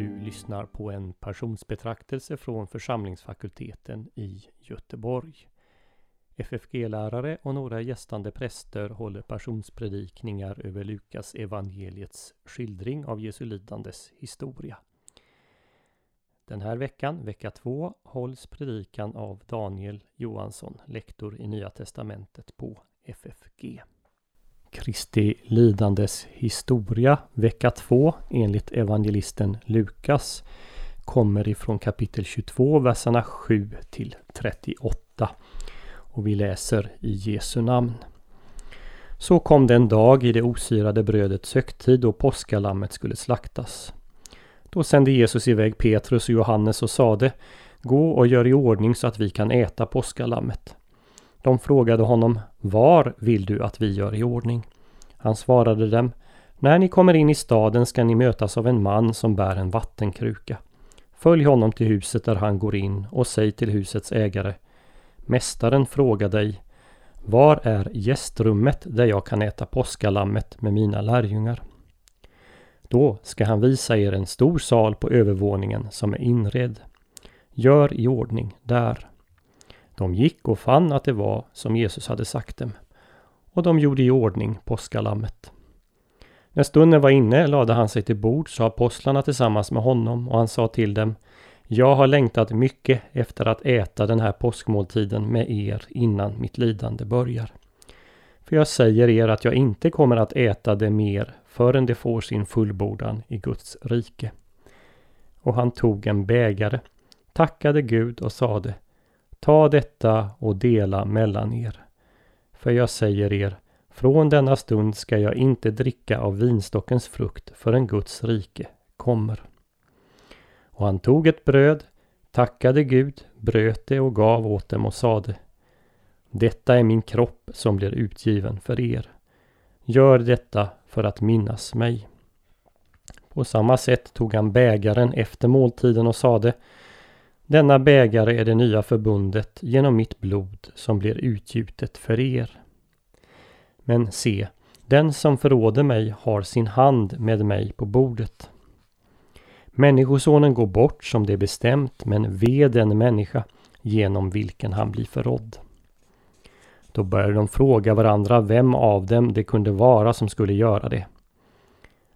Du lyssnar på en personsbetraktelse från församlingsfakulteten i Göteborg. FFG-lärare och några gästande präster håller personspredikningar över Lukas evangeliets skildring av Jesu lidandes historia. Den här veckan, vecka två, hålls predikan av Daniel Johansson, lektor i Nya Testamentet på FFG. Kristi lidandes historia, vecka 2, enligt evangelisten Lukas, kommer ifrån kapitel 22, verserna 7 till 38. Och vi läser i Jesu namn. Så kom den dag i det osyrade brödets högtid då påskalammet skulle slaktas. Då sände Jesus iväg Petrus och Johannes och sade Gå och gör i ordning så att vi kan äta påskalammet. De frågade honom Var vill du att vi gör i ordning? Han svarade dem När ni kommer in i staden ska ni mötas av en man som bär en vattenkruka. Följ honom till huset där han går in och säg till husets ägare Mästaren frågar dig Var är gästrummet där jag kan äta påskalammet med mina lärjungar? Då ska han visa er en stor sal på övervåningen som är inredd. Gör i ordning där. De gick och fann att det var som Jesus hade sagt dem. Och de gjorde i ordning påskalammet. När stunden var inne lade han sig till bord, sa apostlarna tillsammans med honom och han sa till dem Jag har längtat mycket efter att äta den här påskmåltiden med er innan mitt lidande börjar. För jag säger er att jag inte kommer att äta det mer förrän det får sin fullbordan i Guds rike. Och han tog en bägare, tackade Gud och sade Ta detta och dela mellan er. För jag säger er, från denna stund ska jag inte dricka av vinstockens frukt förrän Guds rike kommer. Och han tog ett bröd, tackade Gud, bröt det och gav åt dem och sade Detta är min kropp som blir utgiven för er. Gör detta för att minnas mig. På samma sätt tog han bägaren efter måltiden och sade denna bägare är det nya förbundet genom mitt blod som blir utgjutet för er. Men se, den som förråder mig har sin hand med mig på bordet. Människosonen går bort som det är bestämt, men ve den människa genom vilken han blir förrådd. Då började de fråga varandra vem av dem det kunde vara som skulle göra det.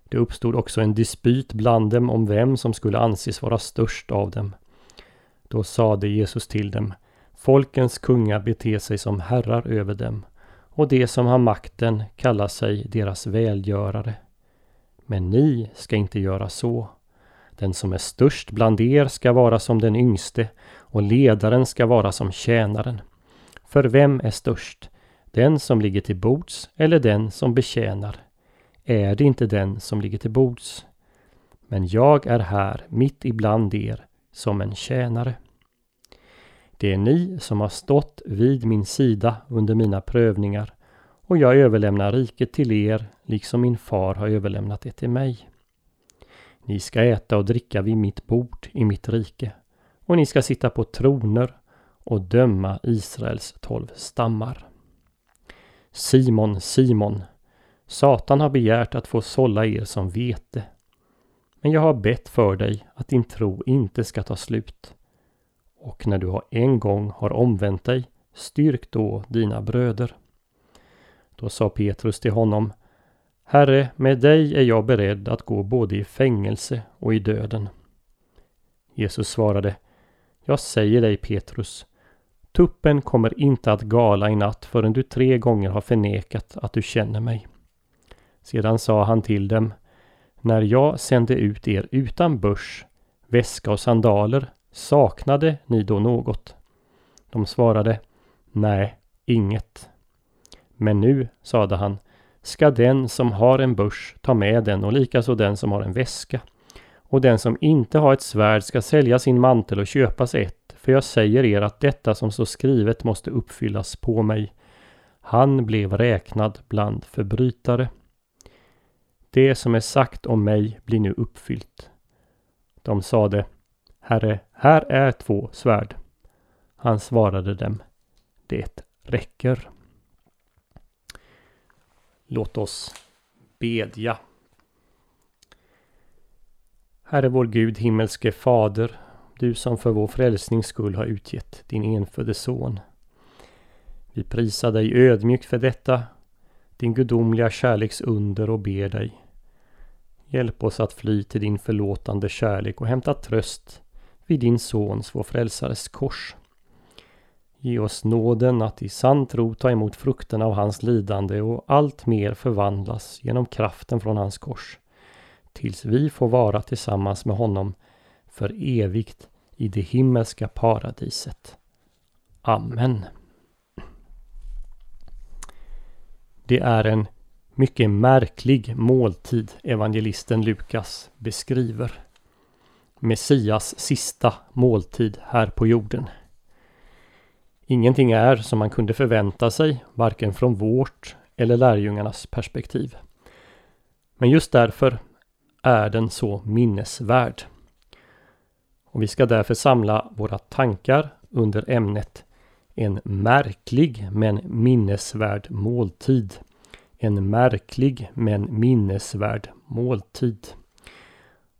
Det uppstod också en dispyt bland dem om vem som skulle anses vara störst av dem. Då sade Jesus till dem Folkens kungar beter sig som herrar över dem och de som har makten kallar sig deras välgörare. Men ni ska inte göra så. Den som är störst bland er ska vara som den yngste och ledaren ska vara som tjänaren. För vem är störst? Den som ligger till bords eller den som betjänar? Är det inte den som ligger till bords? Men jag är här mitt ibland er som en tjänare. Det är ni som har stått vid min sida under mina prövningar och jag överlämnar riket till er liksom min far har överlämnat det till mig. Ni ska äta och dricka vid mitt bord i mitt rike och ni ska sitta på troner och döma Israels tolv stammar. Simon, Simon, Satan har begärt att få sålla er som vete. Men jag har bett för dig att din tro inte ska ta slut. Och när du har en gång har omvänt dig, styrk då dina bröder. Då sa Petrus till honom Herre, med dig är jag beredd att gå både i fängelse och i döden. Jesus svarade Jag säger dig Petrus, tuppen kommer inte att gala i natt förrän du tre gånger har förnekat att du känner mig. Sedan sa han till dem när jag sände ut er utan börs, väska och sandaler Saknade ni då något? De svarade Nej, inget. Men nu, sade han, ska den som har en börs ta med den och likaså den som har en väska. Och den som inte har ett svärd ska sälja sin mantel och köpa sig ett, för jag säger er att detta som står skrivet måste uppfyllas på mig. Han blev räknad bland förbrytare. Det som är sagt om mig blir nu uppfyllt. De sade Herre, här är två svärd. Han svarade dem. Det räcker. Låt oss bedja. Herre vår Gud, himmelske Fader, du som för vår frälsnings skull har utgett din enfödde son. Vi prisar dig ödmjukt för detta, din gudomliga kärleks under och ber dig. Hjälp oss att fly till din förlåtande kärlek och hämta tröst vid din Sons, vår Frälsares kors. Ge oss nåden att i sann tro ta emot frukterna av hans lidande och allt mer förvandlas genom kraften från hans kors. Tills vi får vara tillsammans med honom för evigt i det himmelska paradiset. Amen. Det är en mycket märklig måltid evangelisten Lukas beskriver. Messias sista måltid här på jorden. Ingenting är som man kunde förvänta sig, varken från vårt eller lärjungarnas perspektiv. Men just därför är den så minnesvärd. Och vi ska därför samla våra tankar under ämnet En märklig men minnesvärd måltid. En märklig men minnesvärd måltid.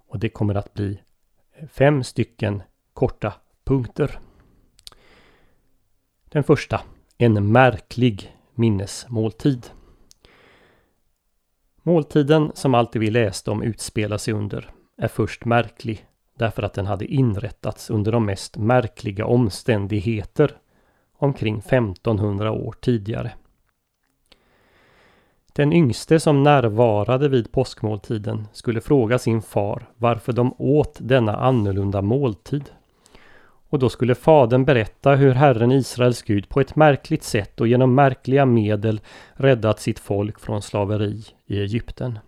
Och det kommer att bli fem stycken korta punkter. Den första, en märklig minnesmåltid. Måltiden som allt det vi läste om utspelar sig under är först märklig därför att den hade inrättats under de mest märkliga omständigheter omkring 1500 år tidigare. Den yngste som närvarade vid påskmåltiden skulle fråga sin far varför de åt denna annorlunda måltid. Och då skulle fadern berätta hur Herren Israels Gud på ett märkligt sätt och genom märkliga medel räddat sitt folk från slaveri i Egypten.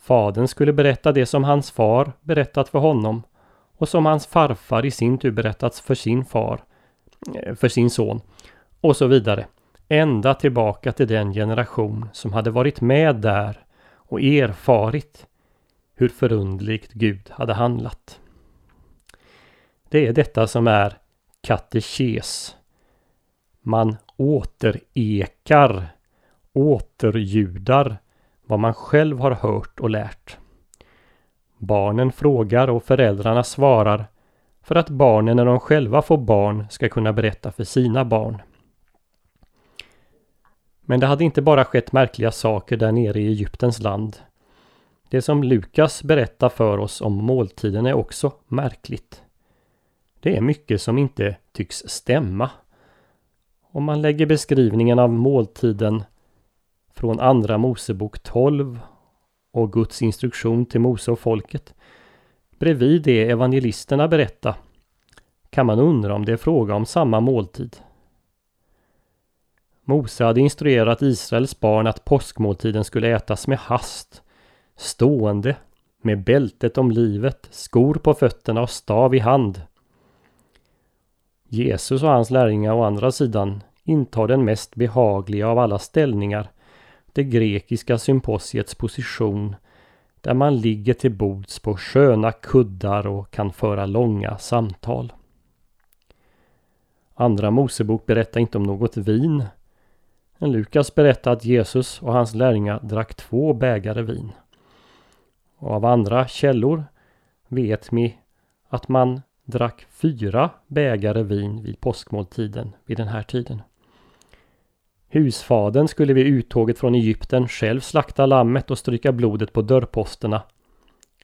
Fadern skulle berätta det som hans far berättat för honom och som hans farfar i sin tur berättat för sin far, eh, för sin son och så vidare. Ända tillbaka till den generation som hade varit med där och erfarit hur förundligt Gud hade handlat. Det är detta som är katekes. Man återekar, återljudar vad man själv har hört och lärt. Barnen frågar och föräldrarna svarar för att barnen när de själva får barn ska kunna berätta för sina barn. Men det hade inte bara skett märkliga saker där nere i Egyptens land. Det som Lukas berättar för oss om måltiden är också märkligt. Det är mycket som inte tycks stämma. Om man lägger beskrivningen av måltiden från Andra Mosebok 12 och Guds instruktion till Mose och folket bredvid det evangelisterna berättar kan man undra om det är fråga om samma måltid. Mose hade instruerat Israels barn att påskmåltiden skulle ätas med hast, stående, med bältet om livet, skor på fötterna och stav i hand. Jesus och hans lärjungar å andra sidan intar den mest behagliga av alla ställningar, det grekiska symposiets position, där man ligger till bords på sköna kuddar och kan föra långa samtal. Andra Mosebok berättar inte om något vin, Lukas berättar att Jesus och hans lärjungar drack två bägare vin. Och av andra källor vet vi att man drack fyra bägare vin vid påskmåltiden vid den här tiden. Husfaden skulle vid uttåget från Egypten själv slakta lammet och stryka blodet på dörrposterna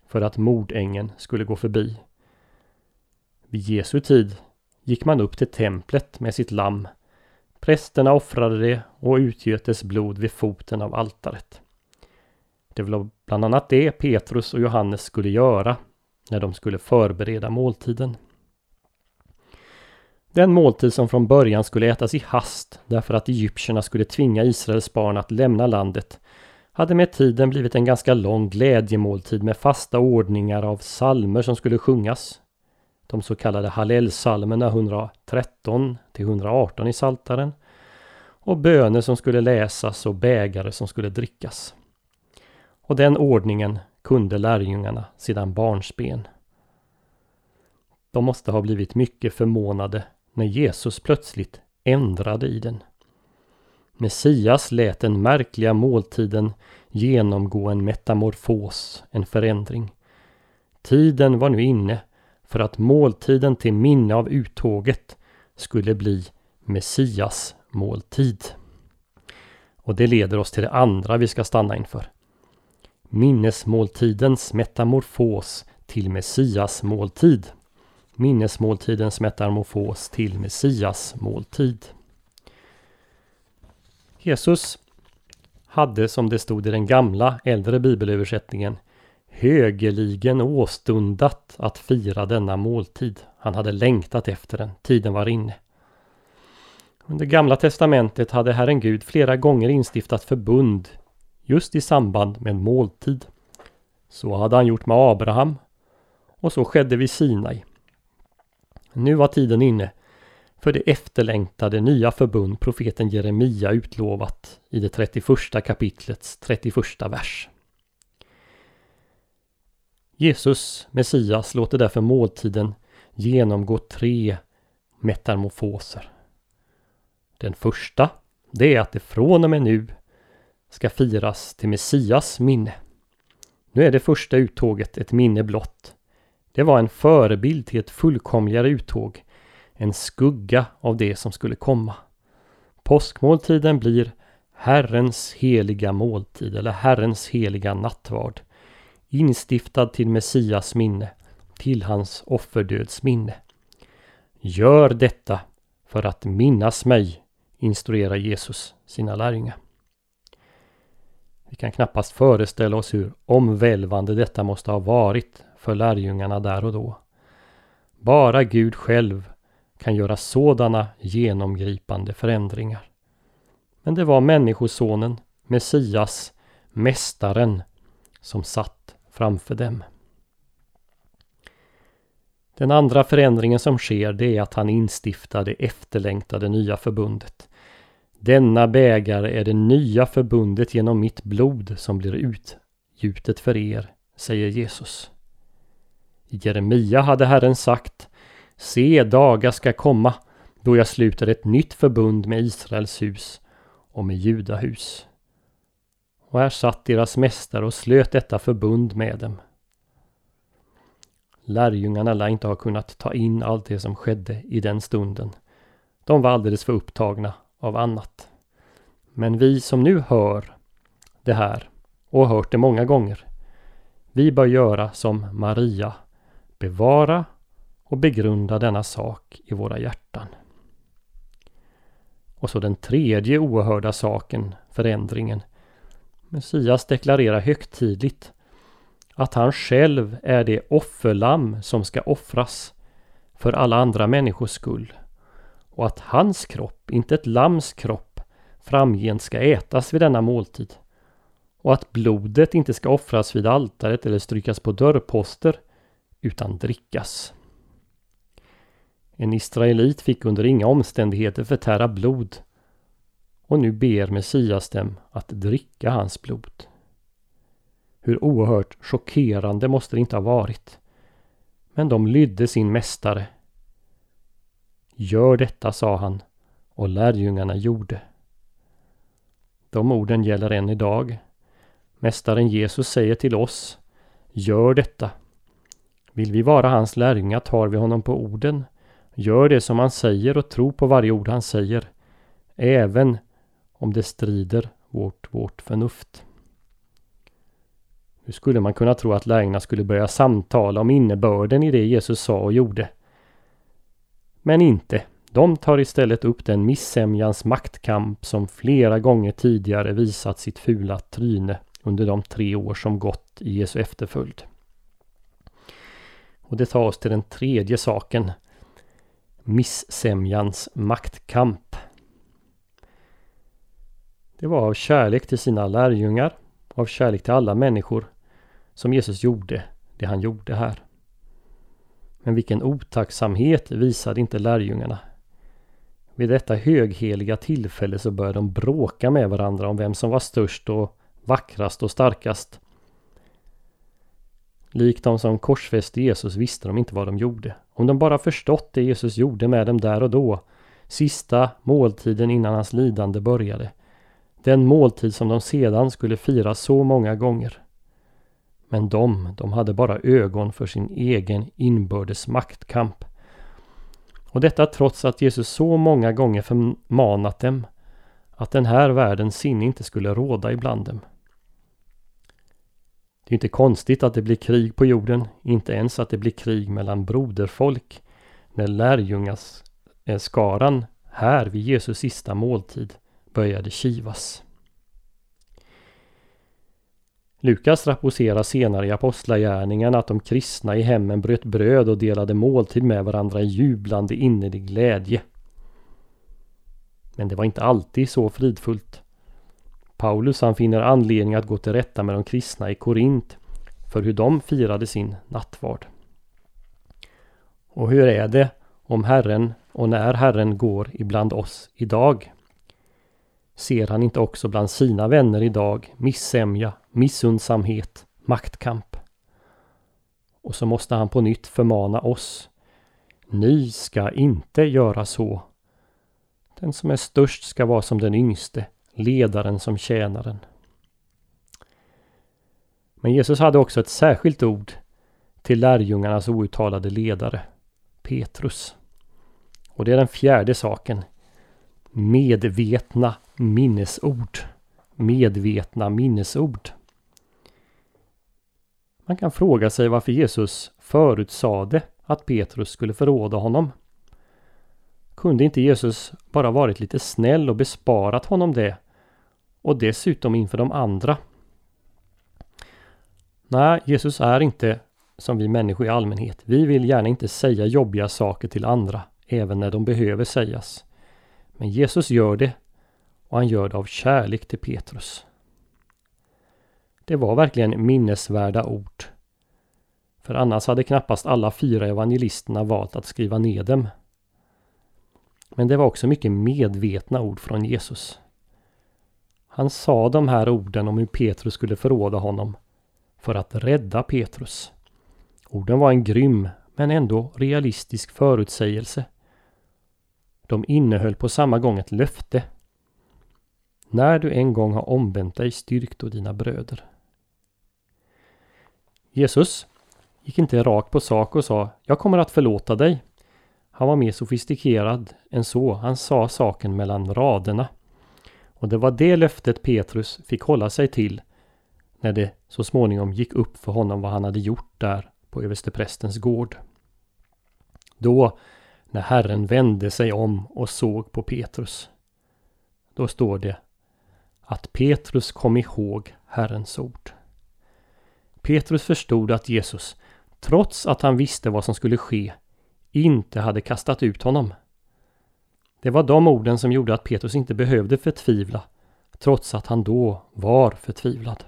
för att mordängen skulle gå förbi. Vid Jesu tid gick man upp till templet med sitt lamm Prästerna offrade det och utgöt dess blod vid foten av altaret. Det var bland annat det Petrus och Johannes skulle göra när de skulle förbereda måltiden. Den måltid som från början skulle ätas i hast därför att egyptierna skulle tvinga Israels barn att lämna landet hade med tiden blivit en ganska lång glädjemåltid med fasta ordningar av salmer som skulle sjungas de så kallade Hallelsalmerna 113 till 118 i Saltaren och böner som skulle läsas och bägare som skulle drickas. Och den ordningen kunde lärjungarna sedan barnsben. De måste ha blivit mycket förmånade när Jesus plötsligt ändrade i den. Messias lät den märkliga måltiden genomgå en metamorfos, en förändring. tiden var nu inne för att måltiden till minne av uttåget skulle bli Messias måltid. Och det leder oss till det andra vi ska stanna inför. Minnesmåltidens metamorfos till Messias måltid. Minnesmåltidens metamorfos till Messias måltid. Jesus hade som det stod i den gamla äldre bibelöversättningen högeligen åstundat att fira denna måltid. Han hade längtat efter den, tiden var inne. Under Gamla Testamentet hade Herren Gud flera gånger instiftat förbund just i samband med måltid. Så hade han gjort med Abraham och så skedde vid Sinai. Nu var tiden inne för det efterlängtade nya förbund profeten Jeremia utlovat i det 31 kapitlets 31 vers. Jesus, Messias, låter därför måltiden genomgå tre metamorfoser. Den första, det är att det från och med nu ska firas till Messias minne. Nu är det första uttåget ett minne blott. Det var en förebild till ett fullkomligare uttåg, en skugga av det som skulle komma. Påskmåltiden blir Herrens heliga måltid eller Herrens heliga nattvard. Instiftad till Messias minne, till hans offerdöds minne. Gör detta för att minnas mig, instruerar Jesus sina lärjungar. Vi kan knappast föreställa oss hur omvälvande detta måste ha varit för lärjungarna där och då. Bara Gud själv kan göra sådana genomgripande förändringar. Men det var Människosonen, Messias, Mästaren, som satt framför dem. Den andra förändringen som sker det är att han instiftar det efterlängtade nya förbundet. Denna bägare är det nya förbundet genom mitt blod som blir utgjutet för er, säger Jesus. I Jeremia hade Herren sagt Se, dagar ska komma då jag sluter ett nytt förbund med Israels hus och med Judahus. Och här satt deras mästare och slöt detta förbund med dem. Lärjungarna lär inte ha kunnat ta in allt det som skedde i den stunden. De var alldeles för upptagna av annat. Men vi som nu hör det här och hört det många gånger. Vi bör göra som Maria. Bevara och begrunda denna sak i våra hjärtan. Och så den tredje oerhörda saken, förändringen. Messias deklarerar högtidligt att han själv är det offerlamm som ska offras för alla andra människors skull och att hans kropp, inte ett lams kropp, framgent ska ätas vid denna måltid och att blodet inte ska offras vid altaret eller strykas på dörrposter utan drickas. En israelit fick under inga omständigheter förtära blod och nu ber Messias dem att dricka hans blod. Hur oerhört chockerande måste det inte ha varit. Men de lydde sin mästare. Gör detta, sa han, och lärjungarna gjorde. De orden gäller än idag. Mästaren Jesus säger till oss Gör detta. Vill vi vara hans lärjungar tar vi honom på orden Gör det som han säger och tro på varje ord han säger. Även om det strider vårt, vårt förnuft. Nu skulle man kunna tro att lärjungarna skulle börja samtala om innebörden i det Jesus sa och gjorde. Men inte. De tar istället upp den missämjans maktkamp som flera gånger tidigare visat sitt fula tryne under de tre år som gått i Jesu efterföljd. Och det tar oss till den tredje saken missämjans maktkamp. Det var av kärlek till sina lärjungar, av kärlek till alla människor, som Jesus gjorde det han gjorde här. Men vilken otacksamhet visade inte lärjungarna. Vid detta högheliga tillfälle så började de bråka med varandra om vem som var störst och vackrast och starkast. Likt de som korsfäste Jesus visste de inte vad de gjorde. Om de bara förstått det Jesus gjorde med dem där och då. Sista måltiden innan hans lidande började. Den måltid som de sedan skulle fira så många gånger. Men de, de hade bara ögon för sin egen inbördes maktkamp. Och detta trots att Jesus så många gånger förmanat dem att den här världens sinne inte skulle råda ibland dem. Det är inte konstigt att det blir krig på jorden, inte ens att det blir krig mellan broderfolk när lärjungaskaran eh, här vid Jesus sista måltid började kivas. Lukas rapporterar senare i Apostlagärningarna att de kristna i hemmen bröt bröd och delade måltid med varandra i jublande innerlig glädje. Men det var inte alltid så fridfullt. Paulus han finner anledning att gå till rätta med de kristna i Korint för hur de firade sin nattvard. Och hur är det om Herren och när Herren går ibland oss idag? Ser han inte också bland sina vänner idag missämja, missundsamhet, maktkamp? Och så måste han på nytt förmana oss. Ni ska inte göra så. Den som är störst ska vara som den yngste, ledaren som tjänaren. Men Jesus hade också ett särskilt ord till lärjungarnas outtalade ledare, Petrus. Och det är den fjärde saken. Medvetna minnesord. Medvetna minnesord. Man kan fråga sig varför Jesus förutsade att Petrus skulle förråda honom. Kunde inte Jesus bara varit lite snäll och besparat honom det? Och dessutom inför de andra. Nej, Jesus är inte som vi människor i allmänhet. Vi vill gärna inte säga jobbiga saker till andra, även när de behöver sägas. Men Jesus gör det och han gör det av kärlek till Petrus. Det var verkligen minnesvärda ord. För annars hade knappast alla fyra evangelisterna valt att skriva ner dem. Men det var också mycket medvetna ord från Jesus. Han sa de här orden om hur Petrus skulle förråda honom för att rädda Petrus. Orden var en grym men ändå realistisk förutsägelse. De innehöll på samma gång ett löfte. När du en gång har omvänt dig, styrk då dina bröder. Jesus gick inte rakt på sak och sa Jag kommer att förlåta dig. Han var mer sofistikerad än så. Han sa saken mellan raderna. Och det var det löftet Petrus fick hålla sig till när det så småningom gick upp för honom vad han hade gjort där på översteprästens gård. Då, när Herren vände sig om och såg på Petrus, då står det att Petrus kom ihåg Herrens ord. Petrus förstod att Jesus, trots att han visste vad som skulle ske, inte hade kastat ut honom. Det var de orden som gjorde att Petrus inte behövde förtvivla, trots att han då var förtvivlad.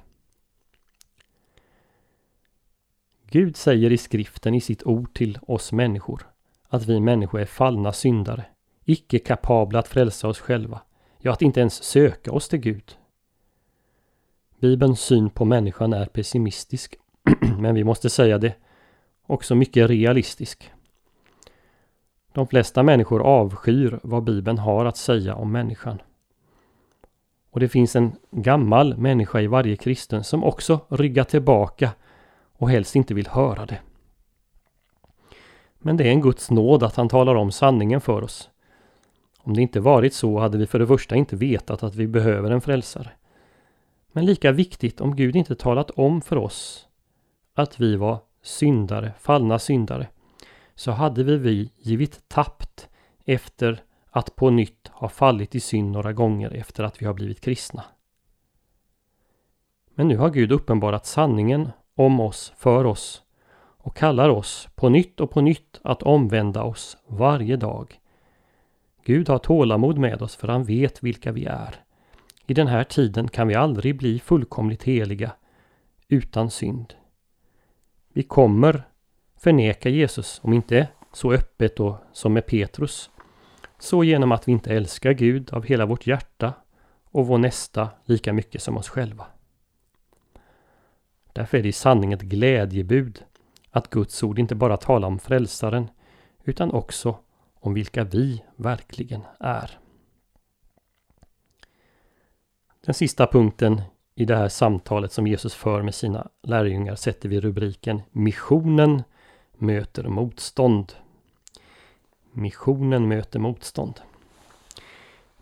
Gud säger i skriften i sitt ord till oss människor att vi människor är fallna syndare, icke kapabla att frälsa oss själva, ja att inte ens söka oss till Gud. Bibelns syn på människan är pessimistisk, men vi måste säga det också mycket realistisk. De flesta människor avskyr vad Bibeln har att säga om människan. Och det finns en gammal människa i varje kristen som också ryggar tillbaka och helst inte vill höra det. Men det är en Guds nåd att han talar om sanningen för oss. Om det inte varit så hade vi för det första inte vetat att vi behöver en frälsare. Men lika viktigt om Gud inte talat om för oss att vi var syndare, fallna syndare, så hade vi, vi givit tappt efter att på nytt ha fallit i synd några gånger efter att vi har blivit kristna. Men nu har Gud uppenbarat sanningen om oss för oss och kallar oss på nytt och på nytt att omvända oss varje dag. Gud har tålamod med oss för han vet vilka vi är. I den här tiden kan vi aldrig bli fullkomligt heliga utan synd. Vi kommer förneka Jesus, om inte så öppet och som med Petrus, så genom att vi inte älskar Gud av hela vårt hjärta och vår nästa lika mycket som oss själva. Därför är det i sanning ett glädjebud att Guds ord inte bara talar om frälsaren utan också om vilka vi verkligen är. Den sista punkten i det här samtalet som Jesus för med sina lärjungar sätter vi rubriken Missionen möter motstånd. Missionen möter motstånd.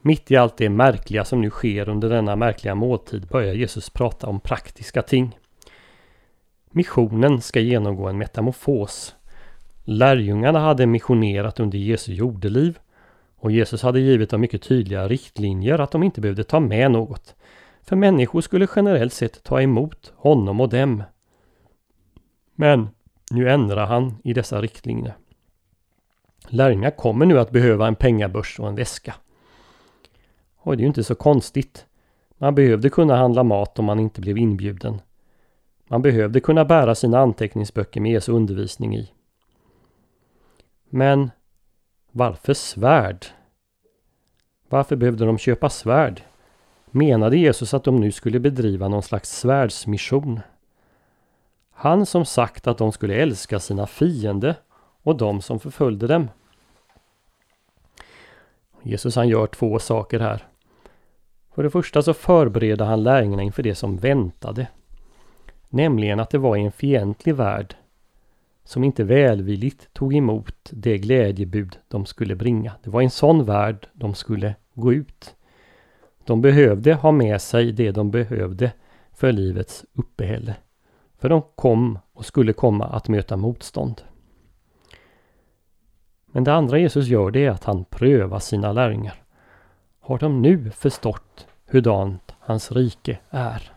Mitt i allt det märkliga som nu sker under denna märkliga måltid börjar Jesus prata om praktiska ting. Missionen ska genomgå en metamorfos. Lärjungarna hade missionerat under Jesu jordeliv och Jesus hade givit dem mycket tydliga riktlinjer att de inte behövde ta med något. För människor skulle generellt sett ta emot honom och dem. Men nu ändrar han i dessa riktlinjer. Lärjungarna kommer nu att behöva en pengabörs och en väska. Och det är ju inte så konstigt. Man behövde kunna handla mat om man inte blev inbjuden. Man behövde kunna bära sina anteckningsböcker med Jesu undervisning i. Men varför svärd? Varför behövde de köpa svärd? Menade Jesus att de nu skulle bedriva någon slags svärdsmission? Han som sagt att de skulle älska sina fiende och de som förföljde dem. Jesus han gör två saker här. För det första så förbereder han lärjungarna inför det som väntade. Nämligen att det var en fientlig värld som inte välvilligt tog emot det glädjebud de skulle bringa. Det var en sån värld de skulle gå ut. De behövde ha med sig det de behövde för livets uppehälle. För de kom och skulle komma att möta motstånd. Men det andra Jesus gör det är att han prövar sina lärjungar. Har de nu förstått hurdant hans rike är?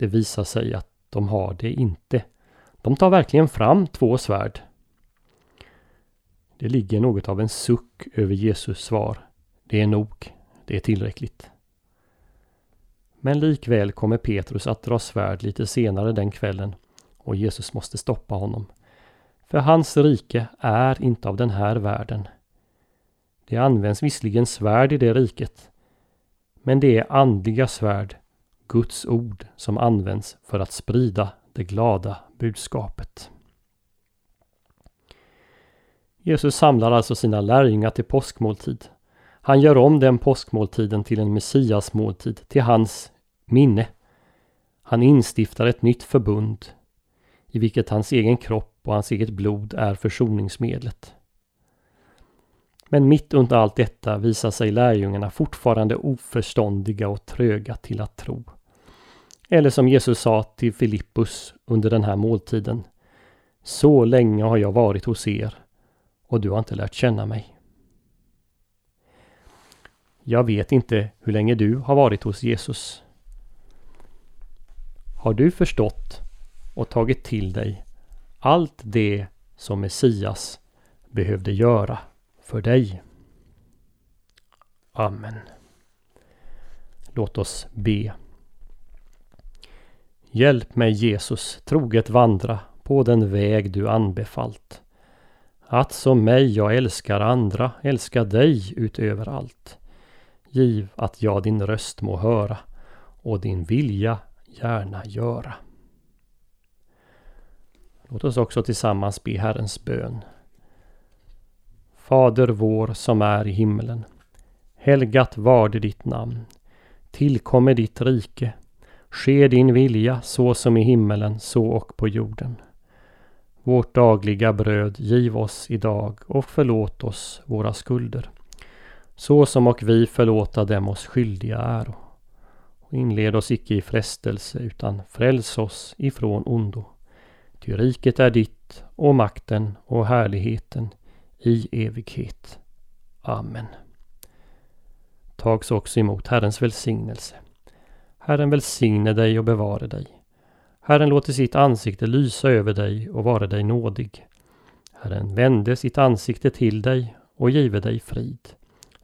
Det visar sig att de har det inte. De tar verkligen fram två svärd. Det ligger något av en suck över Jesus svar. Det är nog. Det är tillräckligt. Men likväl kommer Petrus att dra svärd lite senare den kvällen och Jesus måste stoppa honom. För hans rike är inte av den här världen. Det används visserligen svärd i det riket. Men det är andliga svärd, Guds ord, som används för att sprida det glada budskapet. Jesus samlar alltså sina lärjungar till påskmåltid. Han gör om den påskmåltiden till en messiasmåltid till hans minne. Han instiftar ett nytt förbund i vilket hans egen kropp och hans eget blod är försoningsmedlet. Men mitt under allt detta visar sig lärjungarna fortfarande oförståndiga och tröga till att tro. Eller som Jesus sa till Filippus under den här måltiden. Så länge har jag varit hos er och du har inte lärt känna mig. Jag vet inte hur länge du har varit hos Jesus. Har du förstått och tagit till dig allt det som Messias behövde göra för dig? Amen. Låt oss be. Hjälp mig Jesus troget vandra på den väg du anbefallt. Att som mig jag älskar andra, älska dig utöver allt. Giv att jag din röst må höra och din vilja gärna göra. Låt oss också tillsammans be Herrens bön. Fader vår som är i himmelen. Helgat varde ditt namn. Tillkommer ditt rike. Ske din vilja så som i himmelen så och på jorden. Vårt dagliga bröd giv oss idag och förlåt oss våra skulder så som och vi förlåta dem oss skyldiga äro. Och inled oss icke i frestelse utan fräls oss ifrån ondo. Ty riket är ditt och makten och härligheten i evighet. Amen. Tags också emot Herrens välsignelse. Herren välsigne dig och bevare dig. Herren låter sitt ansikte lysa över dig och vara dig nådig. Herren vände sitt ansikte till dig och give dig frid.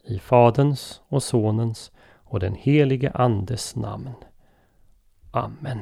I Faderns och Sonens och den helige Andes namn. Amen.